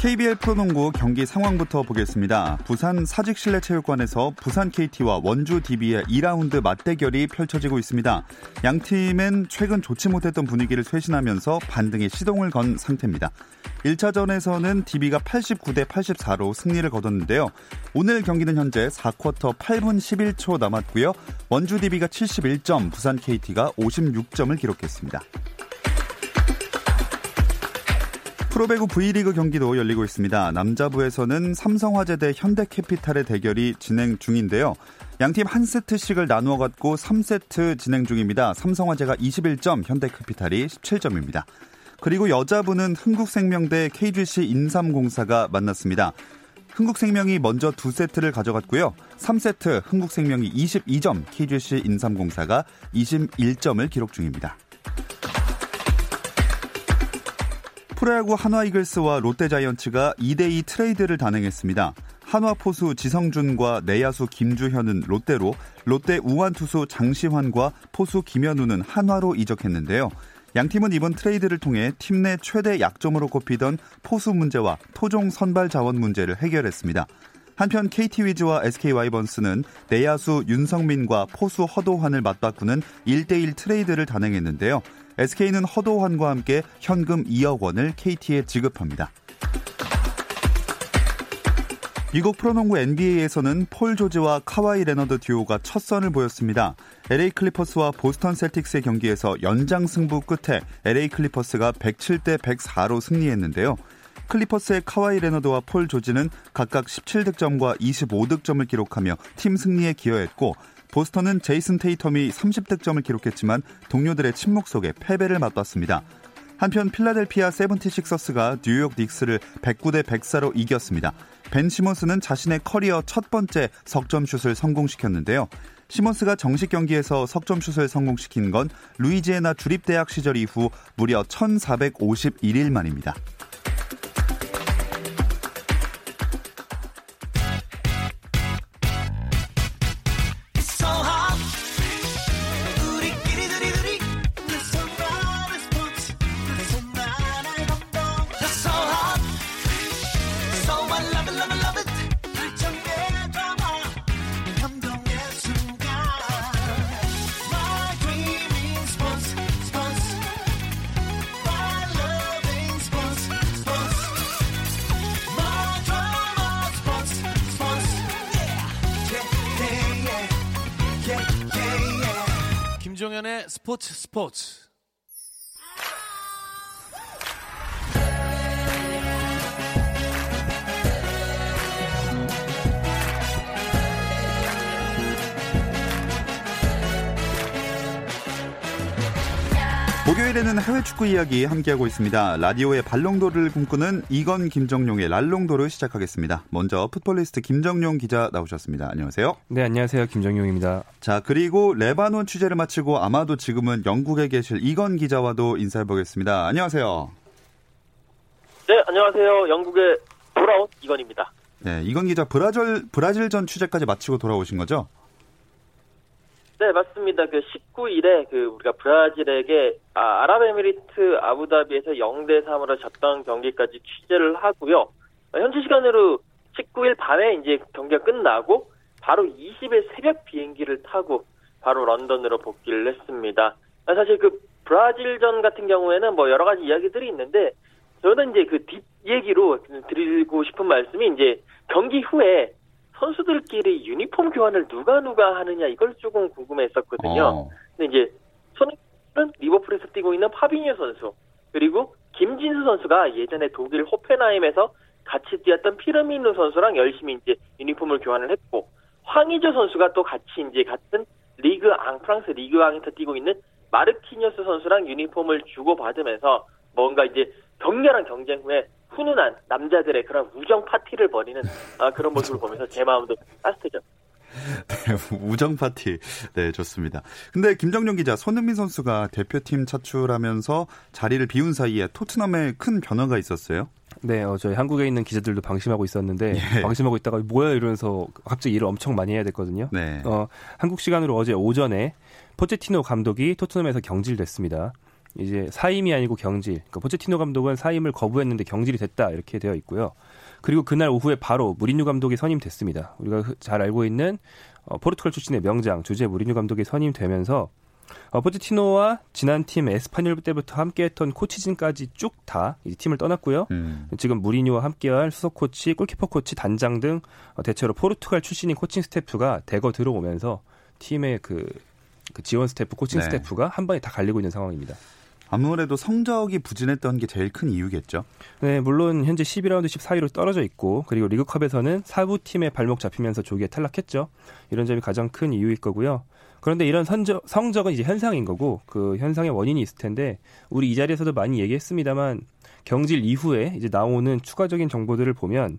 KBL 프로농구 경기 상황부터 보겠습니다. 부산 사직실내체육관에서 부산 KT와 원주 DB의 2라운드 맞대결이 펼쳐지고 있습니다. 양 팀은 최근 좋지 못했던 분위기를 쇄신하면서 반등의 시동을 건 상태입니다. 1차전에서는 DB가 89대 84로 승리를 거뒀는데요. 오늘 경기는 현재 4쿼터 8분 11초 남았고요. 원주 DB가 71점, 부산 KT가 56점을 기록했습니다. 프로배구 V리그 경기도 열리고 있습니다. 남자부에서는 삼성화재 대 현대캐피탈의 대결이 진행 중인데요. 양팀 한 세트씩을 나누어 갖고 3세트 진행 중입니다. 삼성화재가 21점, 현대캐피탈이 17점입니다. 그리고 여자부는 흥국생명 대 KGC 인삼공사가 만났습니다. 흥국생명이 먼저 두 세트를 가져갔고요. 3세트 흥국생명이 22점, KGC 인삼공사가 21점을 기록 중입니다. 프로야구 한화 이글스와 롯데 자이언츠가 2대2 트레이드를 단행했습니다. 한화 포수 지성준과 내야수 김주현은 롯데로, 롯데 우완 투수 장시환과 포수 김현우는 한화로 이적했는데요. 양 팀은 이번 트레이드를 통해 팀 내 최대 약점으로 꼽히던 포수 문제와 토종 선발 자원 문제를 해결했습니다. 한편 KT 위즈와 SK 와이번스는 내야수 윤성민과 포수 허도환을 맞바꾸는 1대1 트레이드를 단행했는데요. SK는 허도환과 함께 현금 2억 원을 KT에 지급합니다. 미국 프로농구 NBA에서는 폴 조지와 카와이 레너드 듀오가 첫 선을 보였습니다. LA 클리퍼스와 보스턴 셀틱스의 경기에서 연장 승부 끝에 LA 클리퍼스가 107대 104로 승리했는데요. 클리퍼스의 카와이 레너드와 폴 조지는 각각 17득점과 25득점을 기록하며 팀 승리에 기여했고 보스턴은 제이슨 테이텀이 30득점을 기록했지만 동료들의 침묵 속에 패배를 맛봤습니다. 한편 필라델피아 세븐티식서스가 뉴욕 닉스를 109대 104로 이겼습니다. 벤 시몬스는 자신의 커리어 첫 번째 석점슛을 성공시켰는데요. 시몬스가 정식 경기에서 석점슛을 성공시킨 건 루이지애나 주립대학 시절 이후 무려 1451일 만입니다. 김종현의 스포츠 스포츠. 목요일에는 해외 축구 이야기 함께하고 있습니다. 라디오의 발롱도를 꿈꾸는 이건 김정용의 랄롱도를 시작하겠습니다. 먼저 풋볼리스트 김정용 기자 나오셨습니다. 안녕하세요. 네, 안녕하세요. 김정용입니다. 자, 그리고 레바논 취재를 마치고 아마도 지금은 영국에 계실 이건 기자와도 인사해 보겠습니다. 안녕하세요. 네, 안녕하세요. 영국에 돌아온 이건입니다. 네, 이건 기자 브라질 브라질전 취재까지 마치고 돌아오신 거죠? 네, 맞습니다. 그 19일에 그 우리가 브라질에게 아, 아랍에미리트 아부다비에서 0대 3으로 졌던 경기까지 취재를 하고요. 현지 시간으로 19일 밤에 이제 경기가 끝나고 바로 20일 새벽 비행기를 타고 바로 런던으로 복귀를 했습니다. 사실 그 브라질전 같은 경우에는 뭐 여러 가지 이야기들이 있는데 저는 이제 그 뒷 얘기로 드리고 싶은 말씀이 이제 경기 후에 선수들끼리 유니폼 교환을 누가 누가 하느냐 이걸 조금 궁금했었거든요. 어. 근데 이제 손은 리버풀에서 뛰고 있는 파비뉴 선수 그리고 김진수 선수가 예전에 독일 호펜하임에서 같이 뛰었던 피르미누 선수랑 열심히 이제 유니폼을 교환을 했고 황의조 선수가 또 같이 이제 같은 리그 앙 프랑스 리그 앙에서 뛰고 있는 마르키뉴스 선수랑 유니폼을 주고 받으면서 뭔가 이제 격렬한 경쟁 후에 훈훈한 남자들의 그런 우정 파티를 벌이는 아, 그런 모습을 보면서 제 마음도 따뜻해져. 네, 우정 파티. 네, 좋습니다. 근데 김정용 기자, 손흥민 선수가 대표팀 차출하면서 자리를 비운 사이에 토트넘에 큰 변화가 있었어요? 네, 어, 저희 한국에 있는 기자들도 방심하고 있었는데 예. 방심하고 있다가 뭐야 이러면서 갑자기 일을 엄청 많이 해야 됐거든요. 네. 어, 한국 시간으로 어제 오전에 포체티노 감독이 토트넘에서 경질됐습니다. 이제 사임이 아니고 경질. 그러니까 포체티노 감독은 사임을 거부했는데 경질이 됐다 이렇게 되어 있고요. 그리고 그날 오후에 바로 무리뉴 감독이 선임됐습니다. 우리가 잘 알고 있는 어, 포르투갈 출신의 명장 주제 무리뉴 감독이 선임되면서 어, 포체티노와 지난 팀 에스파뇰 때부터 함께했던 코치진까지 쭉 다 팀을 떠났고요. 음. 지금 무리뉴와 함께할 수석 코치, 골키퍼 코치, 단장 등 어, 대체로 포르투갈 출신인 코칭 스태프가 대거 들어오면서 팀의 그, 그 지원 스태프, 코칭 네. 스태프가 한 번에 다 갈리고 있는 상황입니다. 아무래도 성적이 부진했던 게 제일 큰 이유겠죠. 네, 물론 현재 11라운드 14위로 떨어져 있고 그리고 리그컵에서는 4부 팀의 발목 잡히면서 조기에 탈락했죠. 이런 점이 가장 큰 이유일 거고요. 그런데 이런 선적, 성적은 이제 현상인 거고 그 현상의 원인이 있을 텐데 우리 이 자리에서도 많이 얘기했습니다만 경질 이후에 이제 나오는 추가적인 정보들을 보면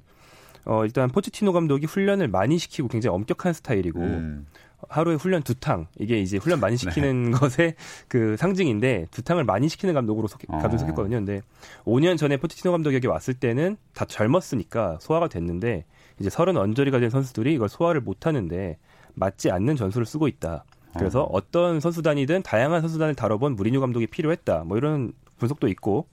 어 일단 포치티노 감독이 훈련을 많이 시키고 굉장히 엄격한 스타일이고 음. 하루에 훈련 두 탕 이게 이제 훈련 많이 시키는 네. 것의 그 상징인데 두 탕을 많이 시키는 감독으로 속, 감독 속했거든요. 근데 5년 전에 포치티노 감독이 여기 왔을 때는 다 젊었으니까 소화가 됐는데 이제 서른 언저리가 된 선수들이 이걸 소화를 못 하는데 맞지 않는 전술을 쓰고 있다. 그래서 어. 떤 선수단이든 다양한 선수단을 다뤄본 무리뉴 감독이 필요했다. 뭐 이런 분석도 있고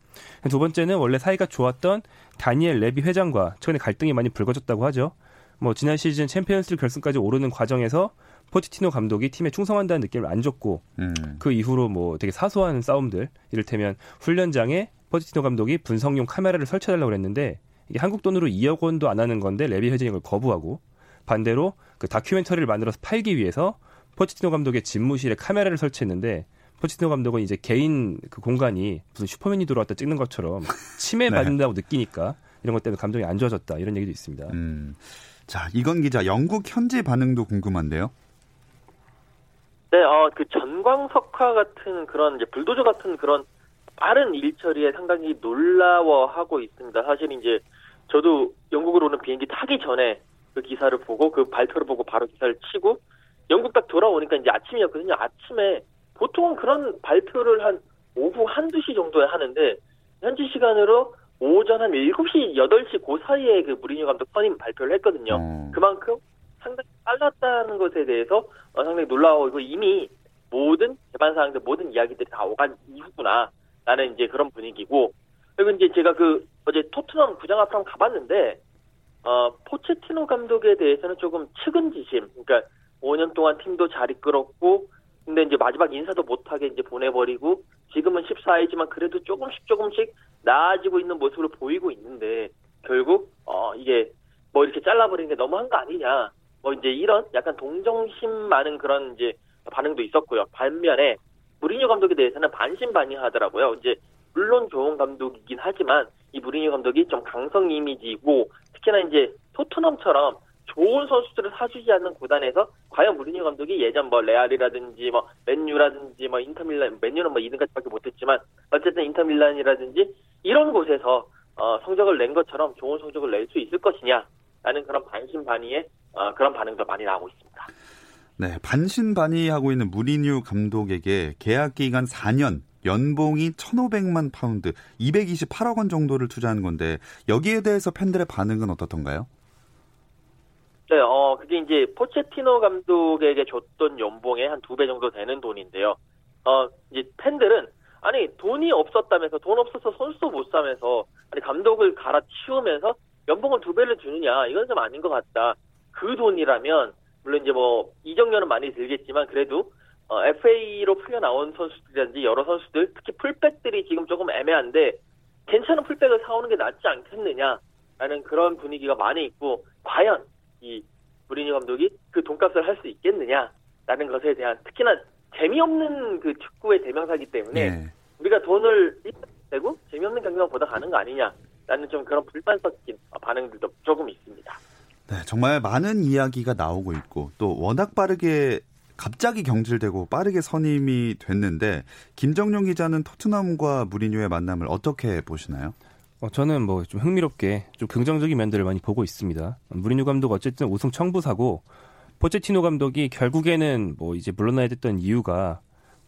두 번째는 원래 사이가 좋았던 다니엘 레비 회장과 최근에 갈등이 많이 불거졌다고 하죠. 뭐 지난 시즌 챔피언스리그 결승까지 오르는 과정에서 포체티노 감독이 팀에 충성한다는 느낌을 안 줬고 음. 그 이후로 뭐 되게 사소한 싸움들 이를테면 훈련장에 포체티노 감독이 분석용 카메라를 설치해달라고 그랬는데 이게 한국 돈으로 2억 원도 안 하는 건데 레비 그걸 거부하고 반대로 그 다큐멘터리를 만들어서 팔기 위해서 포체티노 감독의 집무실에 카메라를 설치했는데 포치티노 감독은 이제 개인 그 공간이 무슨 슈퍼맨이 들어왔다 찍는 것처럼 침해받는다고 네. 느끼니까 이런 것 때문에 감정이 안 좋아졌다 이런 얘기도 있습니다. 음. 자 이건 기자 영국 현지 반응도 궁금한데요. 네, 어, 그 전광석화 같은 그런 이제 불도저 같은 그런 빠른 일처리에 상당히 놀라워하고 있습니다. 사실 이제 저도 영국으로 오는 비행기 타기 전에 그 기사를 보고 그 발표를 보고 바로 기사를 치고 영국 딱 돌아오니까 이제 아침이었거든요. 아침에 보통은 그런 발표를 한 오후 한두 시 정도에 하는데 현지 시간으로 오전 한 7시, 8시 그 사이에 그 무리뉴 감독 선임 발표를 했거든요. 음. 그만큼 상당히 빨랐다는 것에 대해서 어, 상당히 놀라워이고 이미 모든 재반 사항들 모든 이야기들이 다 오간 이후구나. 라는 이제 그런 분위기고. 그리고 이제 제가 그 어제 토트넘 구장 앞으로 가봤는데 어 포체티노 감독에 대해서는 조금 측은지심. 그러니까 5년 동안 팀도 잘 이끌었고 근데 이제 마지막 인사도 못하게 이제 보내버리고 지금은 14위지만 그래도 조금씩 조금씩 나아지고 있는 모습을 보이고 있는데 결국 어 이게 뭐 이렇게 잘라버리는 게 너무한 거 아니냐 뭐 이제 이런 약간 동정심 많은 그런 이제 반응도 있었고요. 반면에 무리뉴 감독에 대해서는 반신반의하더라고요. 이제 물론 좋은 감독이긴 하지만 이 무리뉴 감독이 좀 강성 이미지고 특히나 이제 토트넘처럼 좋은 선수들을 사주지 않는 구단에서 과연 무리뉴 감독이 예전 뭐 레알이라든지 뭐 맨유라든지 뭐 인터밀란 맨유는 뭐 2등까지밖에 못했지만 어쨌든 인터밀란이라든지 이런 곳에서 어, 성적을 낸 것처럼 좋은 성적을 낼 수 있을 것이냐 라는 그런 반신반의의 어, 그런 반응도 많이 나오고 있습니다. 네, 반신반의하고 있는 무리뉴 감독에게 계약 기간 4년 연봉이 1,500만 파운드, 228억 원 정도를 투자한 건데 여기에 대해서 팬들의 반응은 어떻던가요? 네, 어, 그게 이제 포체티노 감독에게 줬던 연봉의 한 두 배 정도 되는 돈인데요. 어, 이제 팬들은 아니 돈이 없었다면서 돈 없어서 선수도 못 사면서 아니 감독을 갈아치우면서 연봉을 두 배를 주느냐 이건 좀 아닌 것 같다. 그 돈이라면 물론 이제 뭐 이정료는 많이 들겠지만 그래도 어, FA로 풀려 나온 선수들이라든지 여러 선수들 특히 풀백들이 지금 조금 애매한데 괜찮은 풀백을 사오는 게 낫지 않겠느냐라는 그런 분위기가 많이 있고 과연 이 무리뉴 감독이 그 돈값을 할 수 있겠느냐라는 것에 대한 특히나 재미없는 그 축구의 대명사기 때문에 네. 우리가 돈을 내고 재미없는 경기만 보다 가는 거 아니냐라는 좀 그런 불만 섞인 반응들도 조금 있습니다. 네, 정말 많은 이야기가 나오고 있고 또 워낙 빠르게 갑자기 경질되고 빠르게 선임이 됐는데 김정용 기자는 토트넘과 무리뉴의 만남을 어떻게 보시나요? 어, 저는 뭐 좀 흥미롭게 좀 긍정적인 면들을 많이 보고 있습니다. 무리뉴 감독 어쨌든 우승 청부사고 포체티노 감독이 결국에는 뭐 이제 물러나야 됐던 이유가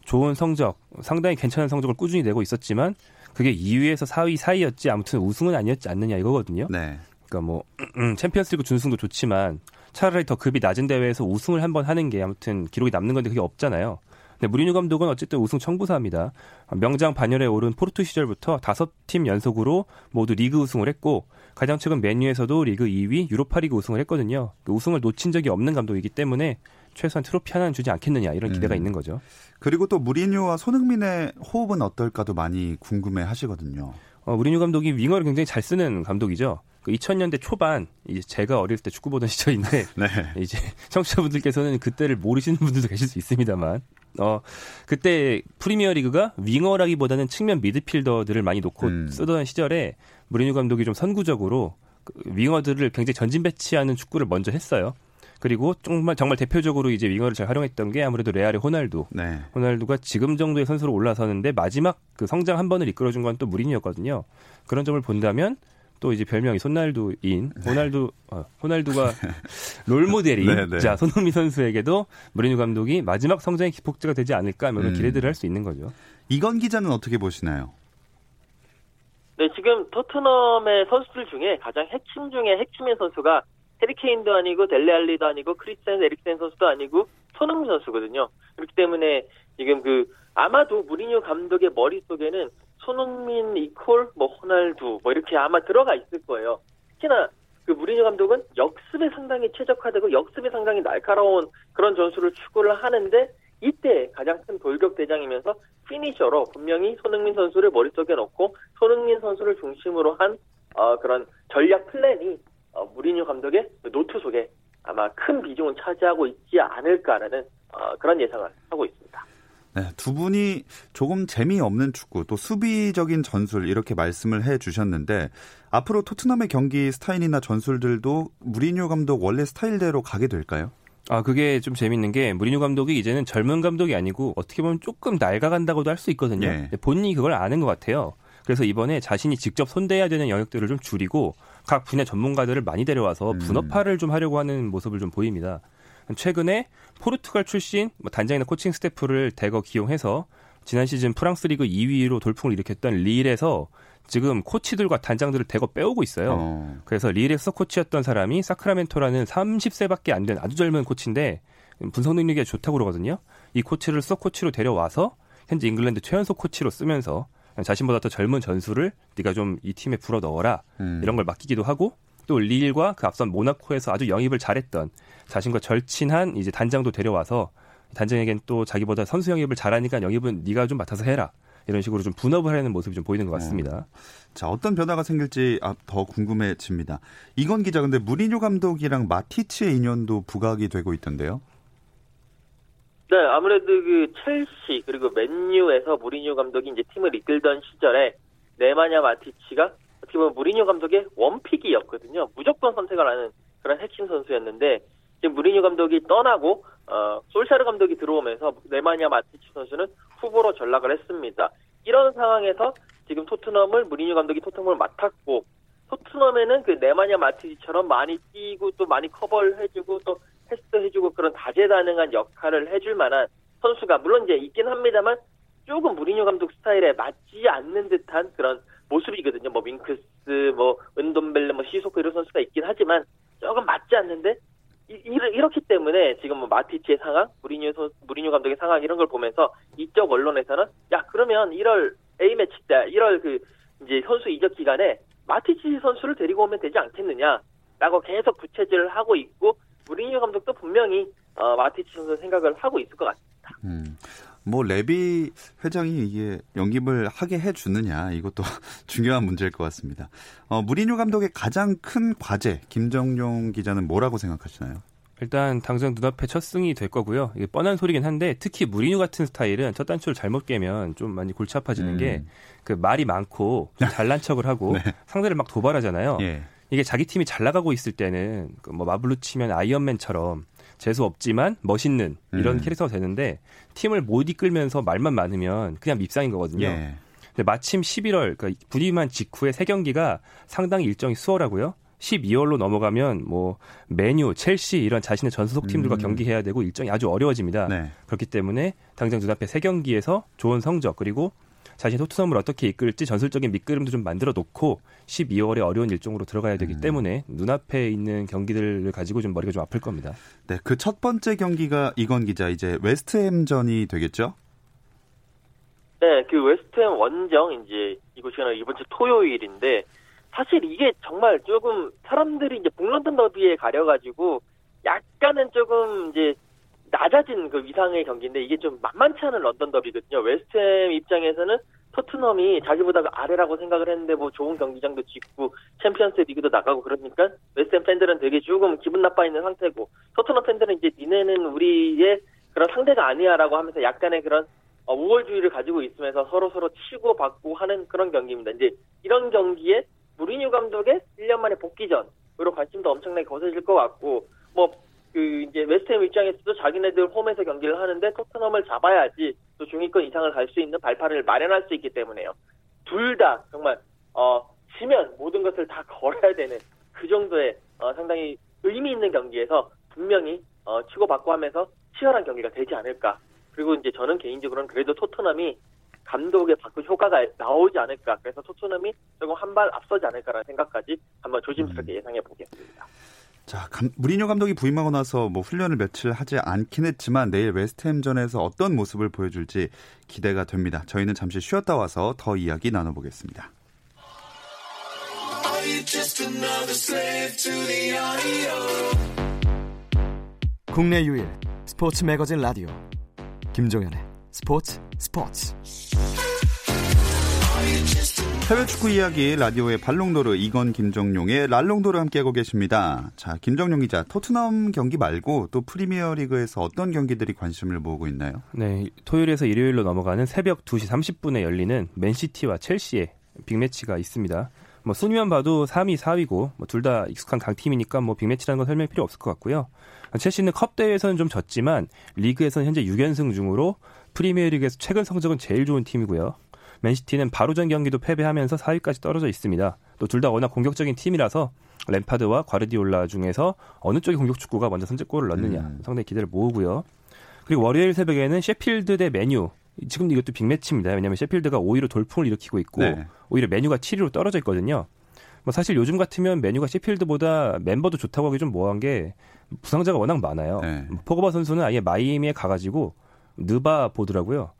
좋은 성적, 상당히 괜찮은 성적을 꾸준히 내고 있었지만 그게 2위에서 4위 사이였지 아무튼 우승은 아니었지 않느냐 이거거든요. 네. 그러니까 뭐 챔피언스리그 준우승도 좋지만 차라리 더 급이 낮은 대회에서 우승을 한번 하는 게 아무튼 기록이 남는 건데 그게 없잖아요. 근데 무리뉴 감독은 어쨌든 우승 청부사입니다. 명장 반열에 오른 포르투 시절부터 다섯 팀 연속으로 모두 리그 우승을 했고 가장 최근 맨유에서도 리그 2위, 유로파리그 우승을 했거든요. 그 우승을 놓친 적이 없는 감독이기 때문에 최소한 트로피 하나는 주지 않겠느냐 이런 기대가 음. 있는 거죠. 그리고 또 무리뉴와 손흥민의 호흡은 어떨까도 많이 궁금해 하시거든요. 어, 무리뉴 감독이 윙어를 굉장히 잘 쓰는 감독이죠. 그 2000년대 초반 이제 제가 어릴 때 축구 보던 시절인데 네. 이제 청취자분들께서는 그때를 모르시는 분들도 계실 수 있습니다만 어 그때 프리미어 리그가 윙어라기보다는 측면 미드필더들을 많이 놓고 음. 쓰던 시절에 무리뉴 감독이 좀 선구적으로 그 윙어들을 굉장히 전진 배치하는 축구를 먼저 했어요. 그리고 정말 정말 대표적으로 이제 윙어를 잘 활용했던 게 아무래도 레알의 호날두. 네. 호날두가 지금 정도의 선수로 올라서는데 마지막 그 성장 한 번을 이끌어준 건 또 무리뉴였거든요. 그런 점을 본다면 또 이제 별명이 손날두인 네. 호날두 어, 호날두가 롤 모델인 네, 네. 자 손흥민 선수에게도 무리뉴 감독이 마지막 성장의 기폭제가 되지 않을까 이런 음. 기대들을 할 수 있는 거죠. 이건 기자는 어떻게 보시나요? 네, 지금 토트넘의 선수들 중에 가장 핵심 중에 핵심인 선수가 해리케인도 아니고 델레알리도 아니고 크리스텐 에릭센 선수도 아니고 손흥민 선수거든요. 그렇기 때문에 지금 그 아마도 무리뉴 감독의 머릿속에는 손흥민 equal 뭐 호날두 뭐 이렇게 아마 들어가 있을 거예요. 특히나 그 무리뉴 감독은 역습에 상당히 최적화되고 역습에 상당히 날카로운 그런 전술을 추구를 하는데 이때 가장 큰 돌격 대장이면서 finisher로 분명히 손흥민 선수를 머릿속에 넣고 손흥민 선수를 중심으로 한 어, 그런 전략 플랜이 어, 무리뉴 감독의 노트 속에 아마 큰 비중을 차지하고 있지 않을까라는 어, 그런 예상을 하고 있습니다. 네, 두 분이 조금 재미없는 축구 또 수비적인 전술 이렇게 말씀을 해 주셨는데 앞으로 토트넘의 경기 스타일이나 전술들도 무리뉴 감독 원래 스타일대로 가게 될까요? 아, 그게 좀 재밌는 게 무리뉴 감독이 이제는 젊은 감독이 아니고 어떻게 보면 조금 낡아간다고도 할 수 있거든요. 네. 본인이 그걸 아는 것 같아요. 그래서 이번에 자신이 직접 손대야 되는 영역들을 좀 줄이고 각 분야 전문가들을 많이 데려와서 음. 분업화를 좀 하려고 하는 모습을 좀 보입니다. 최근에 포르투갈 출신 뭐 단장이나 코칭 스태프를 대거 기용해서 지난 시즌 프랑스 리그 2위로 돌풍을 일으켰던 릴에서 지금 코치들과 단장들을 대거 빼오고 있어요. 어. 그래서 릴에서 코치였던 사람이 사크라멘토라는 30세밖에 안 된 아주 젊은 코치인데 분석 능력이 좋다고 그러거든요. 이 코치를 수석 코치로 데려와서 현재 잉글랜드 최연소 코치로 쓰면서 자신보다 더 젊은 전술을 네가 좀 이 팀에 불어 넣어라 음. 이런 걸 맡기기도 하고 또 릴과 그 앞선 모나코에서 아주 영입을 잘했던 자신과 절친한 이제 단장도 데려와서 단장에겐 또 자기보다 선수 영입을 잘하니까 영입은 네가 좀 맡아서 해라. 이런 식으로 좀 분업을 하는 모습이 좀 보이는 것 같습니다. 어. 자, 어떤 변화가 생길지 아, 더 궁금해집니다. 이건 기자, 근데 무리뉴 감독이랑 마티치의 인연도 부각이 되고 있던데요? 네, 아무래도 그 첼시 그리고 맨유에서 무리뉴 감독이 이제 팀을 이끌던 시절에 네마냐 마티치가 어떻게 보면 무리뉴 감독의 원픽이었거든요. 무조건 선택을 하는 그런 핵심 선수였는데 지금 무리뉴 감독이 떠나고 어, 솔샤르 감독이 들어오면서 네마냐 마티치 선수는 후보로 전락을 했습니다. 이런 상황에서 지금 토트넘을 무리뉴 감독이 토트넘을 맡았고 토트넘에는 그 네마냐 마티치처럼 많이 뛰고 또 많이 커버를 해주고 또 패스도 해주고 그런 다재다능한 역할을 해줄 만한 선수가 물론 이제 있긴 합니다만 조금 무리뉴 감독 스타일에 맞지 않는 듯한 그런 모습이거든요. 뭐 윙크스, 뭐 은돈벨레, 뭐 시소코 이런 선수가 있긴 하지만 조금 맞지 않는데 이, 렇기 때문에 지금 뭐 마티치의 상황, 무리뉴 무리뉴 감독의 상황 이런 걸 보면서 이쪽 언론에서는 야 그러면 1월 A 매치 때 1월 그 이제 선수 이적 기간에 마티치 선수를 데리고 오면 되지 않겠느냐라고 계속 부채질을 하고 있고 무리뉴 감독도 분명히 어, 마티치 선수 생각을 하고 있을 것 같습니다. 음. 뭐 레비 회장이 이게 영입을 하게 해주느냐 이것도 중요한 문제일 것 같습니다. 어, 무리뉴 감독의 가장 큰 과제 김정용 기자는 뭐라고 생각하시나요? 일단 당장 눈앞에 첫 승이 될 거고요. 이게 뻔한 소리긴 한데 특히 무리뉴 같은 스타일은 첫 단추를 잘못 깨면 좀 많이 골치 아파지는 음. 게그 말이 많고 잘난 척을 하고 네. 상대를 막 도발하잖아요. 예. 이게 자기 팀이 잘 나가고 있을 때는 그뭐 마블루 치면 아이언맨처럼 재수 없지만 멋있는 이런 음. 캐릭터가 되는데 팀을 못 이끌면서 말만 많으면 그냥 밉상인 거거든요. 예. 근데 마침 11월 그러니까 부임한 직후에 세 경기가 상당히 일정이 수월하고요. 12월로 넘어가면 뭐 메뉴, 첼시 이런 자신의 전소속 팀들과 음. 경기해야 되고 일정이 아주 어려워집니다. 네. 그렇기 때문에 당장 눈앞에 세 경기에서 좋은 성적 그리고 자신의 토트넘을 어떻게 이끌지 전술적인 밑그림도 좀 만들어 놓고 12월에 어려운 일정으로 들어가야 되기 음. 때문에 눈앞에 있는 경기들을 가지고 좀 머리가 좀 아플 겁니다. 네, 그 첫 번째 경기가 이건 기자 이제 웨스트햄전이 되겠죠? 네, 그 웨스트햄 원정 이제 이곳이 이번 주 토요일인데 사실 이게 정말 조금 사람들이 이제 북런던 더비에 가려가지고 약간은 조금 이제 낮아진 그 위상의 경기인데 이게 좀 만만치 않은 런던 더비거든요. 웨스트햄 입장에서는 토트넘이 자기보다 아래라고 생각을 했는데 뭐 좋은 경기장도 짓고 챔피언스 리그도 나가고 그러니까 웨스트햄 팬들은 되게 조금 기분 나빠 있는 상태고 토트넘 팬들은 이제 니네는 우리의 그런 상대가 아니야라고 하면서 약간의 그런 어, 우월주의를 가지고 있으면서 서로 서로 치고 받고 하는 그런 경기입니다. 이제 이런 경기에 무리뉴 감독의 1년 만에 복귀전으로 관심도 엄청나게 거세질 것 같고 뭐 그 이제 웨스트햄 입장에서도 자기네들 홈에서 경기를 하는데 토트넘을 잡아야지 또 중위권 이상을 갈 수 있는 발판을 마련할 수 있기 때문에요. 둘 다 정말 어 지면 모든 것을 다 걸어야 되는 그 정도의 어, 상당히 의미 있는 경기에서 분명히 어, 치고받고 하면서 치열한 경기가 되지 않을까. 그리고 이제 저는 개인적으로는 그래도 토트넘이 감독의 바꾼 효과가 나오지 않을까. 그래서 토트넘이 조금 한 발 앞서지 않을까라는 생각까지 한번 조심스럽게 예상해 보겠습니다. 자, 감, 무리뉴 감독이 부임하고 나서 뭐 훈련을 며칠 하지 않긴 했지만 내일 웨스트햄전에서 어떤 모습을 보여줄지 기대가 됩니다. 저희는 잠시 쉬었다 와서 더 이야기 나눠보겠습니다. 국내 유일 스포츠 매거진 라디오 김종현의 스포츠 스포츠 해외 축구 이야기 라디오의 발롱도르 이건 김정용의 랄롱도르 함께하고 계십니다. 자, 김정용 기자, 토트넘 경기 말고 또 프리미어리그에서 어떤 경기들이 관심을 모으고 있나요? 네, 토요일에서 일요일로 넘어가는 새벽 2시 30분에 열리는 맨시티와 첼시의 빅매치가 있습니다. 뭐 순위만 봐도 3위, 4위고 뭐 둘 다 익숙한 강팀이니까 뭐 빅매치라는 건 설명이 필요 없을 것 같고요. 첼시는 컵 대회에서는 좀 졌지만 리그에서는 현재 6연승 중으로 프리미어리그에서 최근 성적은 제일 좋은 팀이고요. 맨시티는 바로 전 경기도 패배하면서 4위까지 떨어져 있습니다. 또 둘 다 워낙 공격적인 팀이라서 램파드와 과르디올라 중에서 어느 쪽이 공격 축구가 먼저 선제골을 넣느냐 음. 상당히 기대를 모으고요. 그리고 월요일 새벽에는 셰필드 대 메뉴. 지금 이것도 빅매치입니다. 왜냐하면 셰필드가 5위로 돌풍을 일으키고 있고 네. 오히려 메뉴가 7위로 떨어져 있거든요. 뭐 사실 요즘 같으면 메뉴가 셰필드보다 멤버도 좋다고 하기 좀 뭐한 게 부상자가 워낙 많아요. 네. 포그바 선수는 아예 마이애미에 가가지고 느바 보더라고요.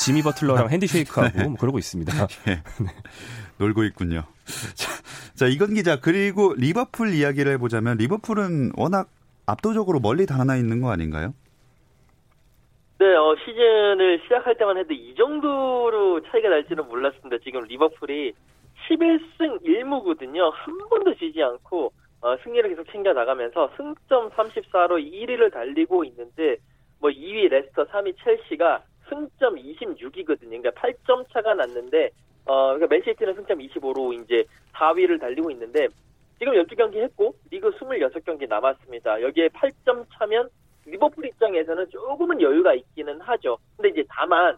지미 버틀러랑 핸디쉐이크하고 뭐 그러고 있습니다. 예. 놀고 있군요. 자, 자, 이건 기자, 그리고 리버풀 이야기를 해보자면 리버풀은 워낙 압도적으로 멀리 달아나 있는 거 아닌가요? 네, 어, 시즌을 시작할 때만 해도 이 정도로 차이가 날지는 몰랐습니다. 지금 리버풀이 11승 1무거든요. 한 번도 지지 않고 어, 승리를 계속 챙겨 나가면서 승점 34로 1위를 달리고 있는데 뭐 2위 레스터, 3위 첼시가 승점 26이거든요. 그러니까 8점 차가 났는데 어, 그러니까 맨시티는 승점 25로 이제 4위를 달리고 있는데 지금 12경기 했고 리그 26경기 남았습니다. 여기에 8점 차면 리버풀 입장에서는 조금은 여유가 있기는 하죠. 근데 이제 다만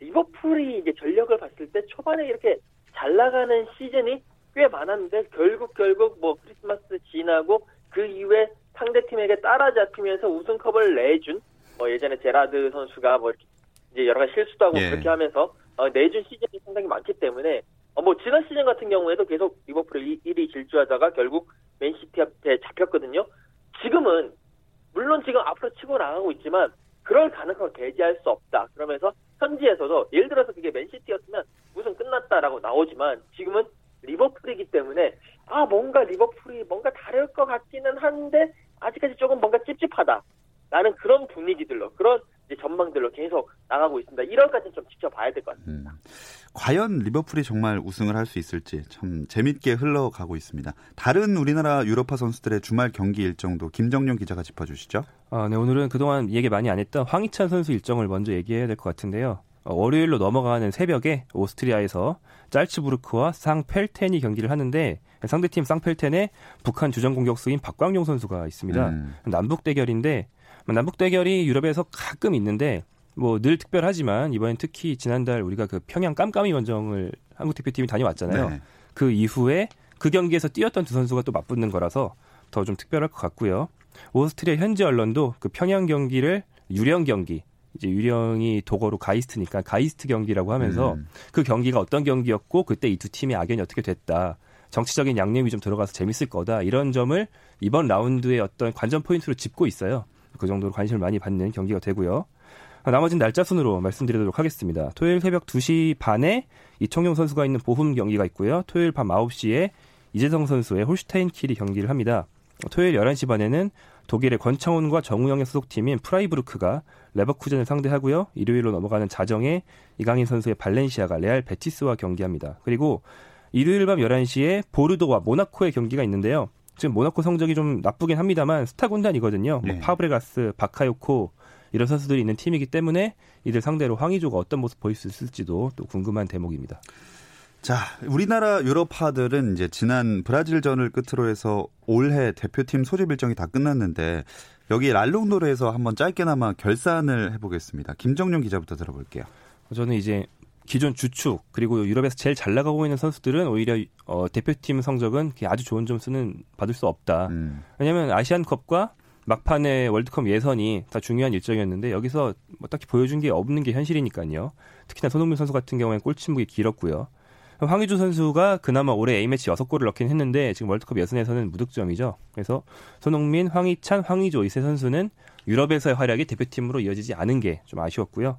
리버풀이 이제 전력을 봤을 때 초반에 이렇게 잘 나가는 시즌이 꽤 많았는데 결국 결국 뭐 크리스마스 지나고 그 이후에 상대 팀에게 따라잡히면서 우승컵을 내준 뭐 예전에 제라드 선수가 뭐 이렇게 이제 여러 가지 실수도 하고 예. 그렇게 하면서 어, 내준 시즌이 상당히 많기 때문에 어, 뭐 지난 시즌 같은 경우에도 계속 리버풀이 1위 질주하다가 결국 맨시티 앞에 잡혔거든요. 지금은 물론 지금 앞으로 치고 나가고 있지만 그럴 가능성을 배제할 수 없다. 그러면서 현지에서도 예를 들어서 그게 맨시티였으면 우승 끝났다라고 나오지만 지금은 리버풀이기 때문에 아 뭔가 리버풀이 뭔가 다를 것 같기는 한데 아직까지 조금 뭔가 찝찝하다. 라는 그런 분위기들로 그런 이제 전망들로 계속 나가고 있습니다. 1월까지는 좀 지켜봐야 될 것 같습니다. 음. 과연 리버풀이 정말 우승을 할 수 있을지 참 재밌게 흘러가고 있습니다. 다른 우리나라 유럽파 선수들의 주말 경기 일정도 김정용 기자가 짚어주시죠. 아, 네, 오늘은 그동안 얘기 많이 안 했던 황희찬 선수 일정을 먼저 얘기해야 될 것 같은데요. 어, 월요일로 넘어가는 새벽에 오스트리아에서 짤츠부르크와 쌍펠텐이 경기를 하는데 상대팀 쌍펠텐에 북한 주전 공격수인 박광용 선수가 있습니다. 음. 남북 대결인데 남북 대결이 유럽에서 가끔 있는데 뭐 늘 특별하지만 이번엔 특히 지난달 우리가 그 평양 깜깜이 원정을 한국 대표팀이 다녀왔잖아요. 네. 그 이후에 그 경기에서 뛰었던 두 선수가 또 맞붙는 거라서 더 좀 특별할 것 같고요. 오스트리아 현지 언론도 그 평양 경기를 유령 경기 이제 유령이 독어로 Geist니까 Geist 경기라고 하면서 음. 그 경기가 어떤 경기였고 그때 이 두 팀의 악연이 어떻게 됐다. 정치적인 양념이 좀 들어가서 재밌을 거다. 이런 점을 이번 라운드의 어떤 관전 포인트로 짚고 있어요. 그 정도로 관심을 많이 받는 경기가 되고요. 아, 나머진 날짜 순으로 말씀드리도록 하겠습니다. 토요일 새벽 2시 반에 이청용 선수가 있는 보훔 경기가 있고요. 토요일 밤 9시에 이재성 선수의 홀슈타인 킬이 경기를 합니다. 토요일 11시 반에는 독일의 권창훈과 정우영의 소속팀인 프라이부르크가 레버쿠젠을 상대하고요. 일요일로 넘어가는 자정에 이강인 선수의 발렌시아가 레알 베티스와 경기합니다. 그리고 일요일 밤 11시에 보르도와 모나코의 경기가 있는데요. 지금 모나코 성적이 좀 나쁘긴 합니다만 스타 군단이거든요. 뭐 네. 파브레가스, 바카요코 이런 선수들이 있는 팀이기 때문에 이들 상대로 황의조가 어떤 모습 보일 수 있을지도 또 궁금한 대목입니다. 자, 우리나라 유럽파들은 이제 지난 브라질전을 끝으로 해서 올해 대표팀 소집 일정이 다 끝났는데 여기 랄롱도르에서 한번 짧게나마 결산을 해보겠습니다. 김정용 기자부터 들어볼게요. 저는 이제 기존 주축 그리고 유럽에서 제일 잘 나가고 있는 선수들은 오히려 어, 대표팀 성적은 아주 좋은 점수는 받을 수 없다. 음, 왜냐하면 아시안컵과 막판에 월드컵 예선이 다 중요한 일정이었는데 여기서 뭐 딱히 보여준 게 없는 게 현실이니까요. 특히나 손흥민 선수 같은 경우에는 골침묵이 길었고요. 황의조 선수가 그나마 올해 A매치 6골을 넣긴 했는데 지금 월드컵 예선에서는 무득점이죠. 그래서 손흥민, 황희찬, 황의조 이 세 선수는 유럽에서의 활약이 대표팀으로 이어지지 않은 게 좀 아쉬웠고요.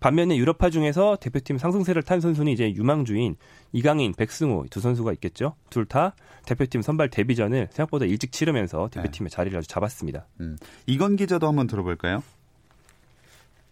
반면에 유럽파 중에서 대표팀 상승세를 탄 선수는 이제 유망주인 이강인, 백승호 두 선수가 있겠죠. 둘 다 대표팀 선발 데뷔전을 생각보다 일찍 치르면서 대표팀의 자리를 아주 잡았습니다. 음. 이건 기자도 한번 들어볼까요?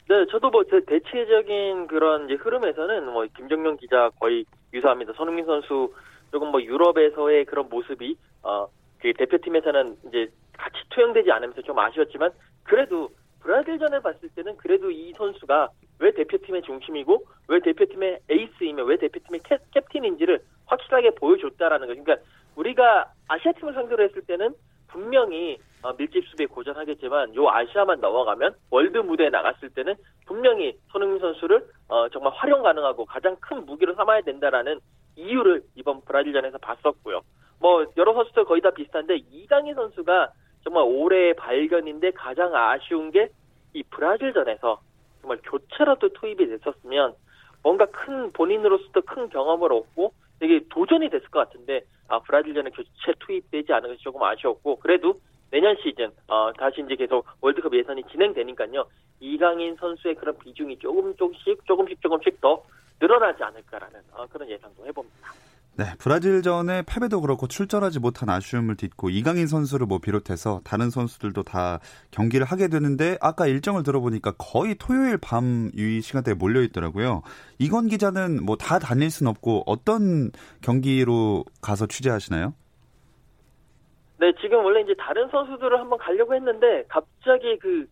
네, 저도 뭐제 대체적인 그런 이제 흐름에서는 뭐 김정용 기자 거의 유사합니다. 손흥민 선수 조금 뭐 유럽에서의 그런 모습이 어 그 대표팀에서는 이제 같이 투영되지 않으면서 좀 아쉬웠지만 그래도 브라질전을 봤을 때는 그래도 이 선수가 왜 대표팀의 중심이고 왜 대표팀의 에이스이며 왜 대표팀의 캡, 캡틴인지를 확실하게 보여줬다라는 거죠. 그러니까 우리가 아시아 팀을 상대로 했을 때는 분명히 어, 밀집 수비에 고전하겠지만 요 아시아만 넘어가면 월드 무대에 나갔을 때는 분명히 손흥민 선수를 어, 정말 활용 가능하고 가장 큰 무기로 삼아야 된다라는 이유를 이번 브라질전에서 봤었고요. 뭐 여러 선수들 거의 다 비슷한데 이강인 선수가 정말 올해의 발견인데 가장 아쉬운 게 이 브라질전에서 정말 교체라도 투입이 됐었으면 뭔가 큰 본인으로서도 큰 경험을 얻고 되게 도전이 됐을 것 같은데 아 브라질전에 교체 투입되지 않은 것이 조금 아쉬웠고 그래도 내년 시즌 어 다시 이제 계속 월드컵 예선이 진행되니까요 이강인 선수의 그런 비중이 조금 조금씩 조금씩 조금씩 더 늘어나지 않을까라는 어, 그런 예상도 해봅니다. 네, 브라질전에 패배도 그렇고 출전하지 못한 아쉬움을 딛고 이강인 선수를 뭐 비롯해서 다른 선수들도 다 경기를 하게 되는데 아까 일정을 들어보니까 거의 토요일 밤 이 시간대에 몰려 있더라고요. 이건 기자는 뭐 다 다닐 순 없고 어떤 경기로 가서 취재하시나요? 네, 지금 원래 이제 다른 선수들을 한번 가려고 했는데 갑자기 그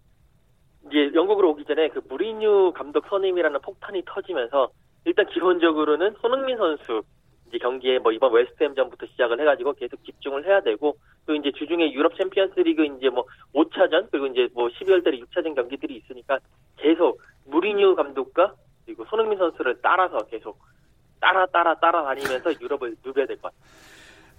이제 영국으로 오기 전에 그 무리뉴 감독 선임이라는 폭탄이 터지면서 일단 기본적으로는 손흥민 선수 이제 경기에 뭐 이번 웨스트햄전부터 시작을 해가지고 계속 집중을 해야 되고 또 이제 주중에 유럽 챔피언스리그 이제 뭐 5차전 그리고 이제 뭐 12월 달에 6차전 경기들이 있으니까 계속 무리뉴 감독과 그리고 손흥민 선수를 따라서 계속 따라 따라 따라 다니면서 유럽을 누벼야 될 것 같아요.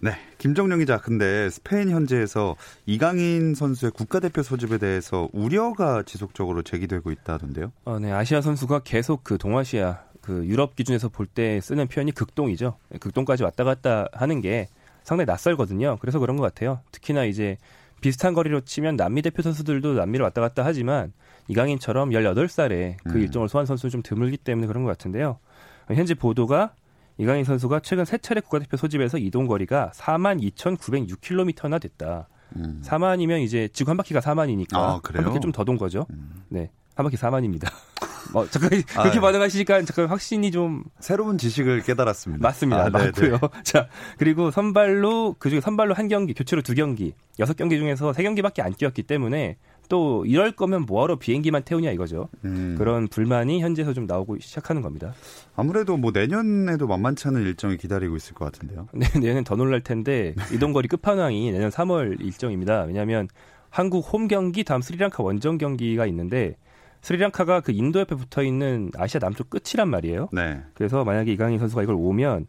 네, 김정령 기자. 근데 스페인 현지에서 이강인 선수의 국가대표 소집에 대해서 우려가 지속적으로 제기되고 있다던데요. 어, 네, 아시아 선수가 계속 그 동아시아 그 유럽 기준에서 볼 때 쓰는 표현이 극동이죠. 극동까지 왔다 갔다 하는 게 상당히 낯설거든요. 그래서 그런 것 같아요. 특히나 이제 비슷한 거리로 치면 남미 대표 선수들도 남미를 왔다 갔다 하지만 이강인처럼 18살에 그 음. 일정을 소화한 선수는 좀 드물기 때문에 그런 것 같은데요. 현재 보도가 이강인 선수가 최근 세 차례 국가대표 소집에서 이동 거리가 42,906km나 됐다. 음. 4만이면 이제 지구 한 바퀴가 4만이니까 아? 한 바퀴 좀 더 돈 거죠. 음. 네. 한 바퀴 4만입니다. 어, 잠깐 아, 그렇게 네. 반응하시니까 잠깐 확신이 좀 새로운 지식을 깨달았습니다. 맞습니다. 아, 네, 맞고요. 네. 자, 그리고 선발로 그중에 선발로 한 경기, 교체로 두 경기, 여섯 경기 중에서 세 경기밖에 안 뛰었기 때문에 또 이럴 거면 뭐하러 비행기만 태우냐 이거죠. 음. 그런 불만이 현지에서 좀 나오고 시작하는 겁니다. 아무래도 뭐 내년에도 만만치 않은 일정이 기다리고 있을 것 같은데요. 네, 내년엔 더 놀랄 텐데 이동거리 끝판왕이 내년 3월 일정입니다. 왜냐하면 한국 홈 경기 다음 스리랑카 원정 경기가 있는데 스리랑카가 그 인도 옆에 붙어 있는 아시아 남쪽 끝이란 말이에요. 네. 그래서 만약에 이강인 선수가 이걸 오면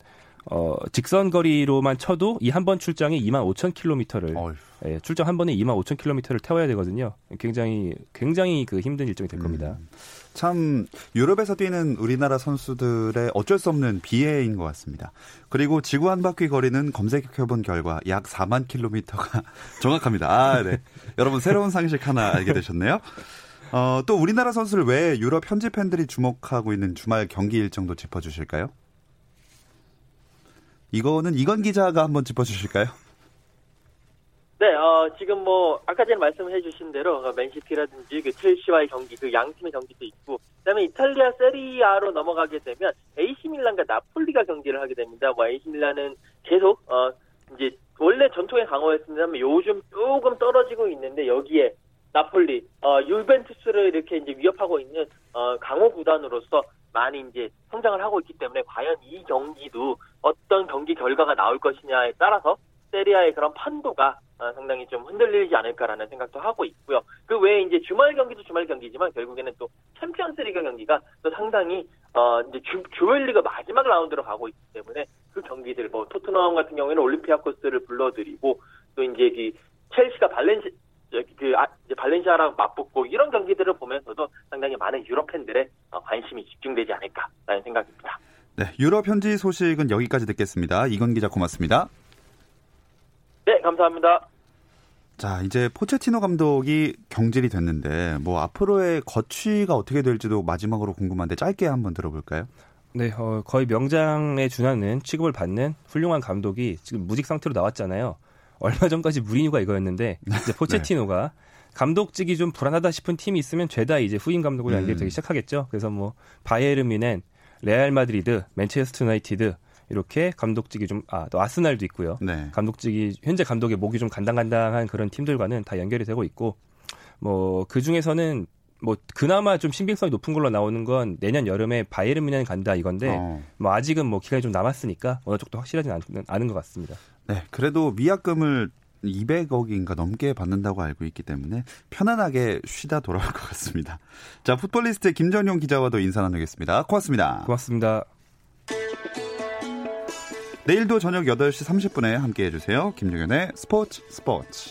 어, 직선 거리로만 쳐도 이 한 번 출장에 2만 5천 킬로미터를 예, 출장 한 번에 2만 5천 킬로미터를 태워야 되거든요. 굉장히 굉장히 그 힘든 일정이 될 겁니다. 음, 참 유럽에서 뛰는 우리나라 선수들의 어쩔 수 없는 비애인 것 같습니다. 그리고 지구 한 바퀴 거리는 검색해본 결과 약 4만 킬로미터가 정확합니다. 아, 네. 여러분 새로운 상식 하나 알게 되셨네요. 어, 또 우리나라 선수를 왜 유럽 현지 팬들이 주목하고 있는 주말 경기 일정도 짚어주실까요? 이거는 이건 기자가 한번 짚어주실까요? 네, 어, 지금 뭐 아까 전에 말씀해 주신 대로 어, 맨시티라든지 그 첼시와의 경기, 그 양 팀의 경기도 있고, 그다음에 이탈리아 세리아로 넘어가게 되면 AC 밀란과 나폴리가 경기를 하게 됩니다. 뭐 AC 밀란은 계속 어 이제 원래 전통의 강호였습니다만 요즘 조금 떨어지고 있는데 여기에 나폴리, 어 유벤투스를 이렇게 이제 위협하고 있는 어 강호 구단으로서 많이 이제 성장을 하고 있기 때문에 과연 이 경기도 어떤 경기 결과가 나올 것이냐에 따라서 세리아의 그런 판도가 어, 상당히 좀 흔들리지 않을까라는 생각도 하고 있고요. 그 외에 이제 주말 경기도 주말 경기지만 결국에는 또 챔피언스리그 경기가 또 상당히 어 이제 주, 조엘리그 마지막 라운드로 가고 있기 때문에 그 경기들 뭐 토트넘 같은 경우에는 올림피아코스를 불러들이고 또 이제 그 첼시가 발렌시 그 아, 이제 발렌시아랑 맞붙고 이런 경기들을 보면서도 상당히 많은 유럽 팬들의 어, 관심이 집중되지 않을까라는 생각입니다. 네, 유럽 현지 소식은 여기까지 듣겠습니다. 이건 기자 고맙습니다. 네, 감사합니다. 자, 이제 포체티노 감독이 경질이 됐는데 뭐 앞으로의 거취가 어떻게 될지도 마지막으로 궁금한데 짧게 한번 들어볼까요? 네, 어, 거의 명장에 준하는 취급을 받는 훌륭한 감독이 지금 무직 상태로 나왔잖아요. 얼마 전까지 무리뉴가 이거였는데 이제 포체티노가 네. 감독직이 좀 불안하다 싶은 팀이 있으면 죄다 이제 후임 감독으로 연결되기 음. 시작하겠죠. 그래서 뭐 바이에른 뮌헨, 레알 마드리드, 맨체스터 유나이티드 이렇게 감독직이 좀 아 또 아스날도 있고요. 네. 감독직이 현재 감독의 목이 좀 간당간당한 그런 팀들과는 다 연결이 되고 있고 뭐 그 중에서는 뭐 그나마 좀 신빙성이 높은 걸로 나오는 건 내년 여름에 바이에른 뮌헨 간다 이건데 어. 뭐 아직은 뭐 기간이 좀 남았으니까 어느 쪽도 확실하지 않은, 않은 것 같습니다. 네, 그래도 위약금을 200억인가 넘게 받는다고 알고 있기 때문에 편안하게 쉬다 돌아올 것 같습니다. 자, 풋볼리스트 김전용 기자와도 인사 나누겠습니다. 고맙습니다. 고맙습니다. 내일도 저녁 8시 30분에 함께 해주세요. 김종현의 스포츠 스포츠.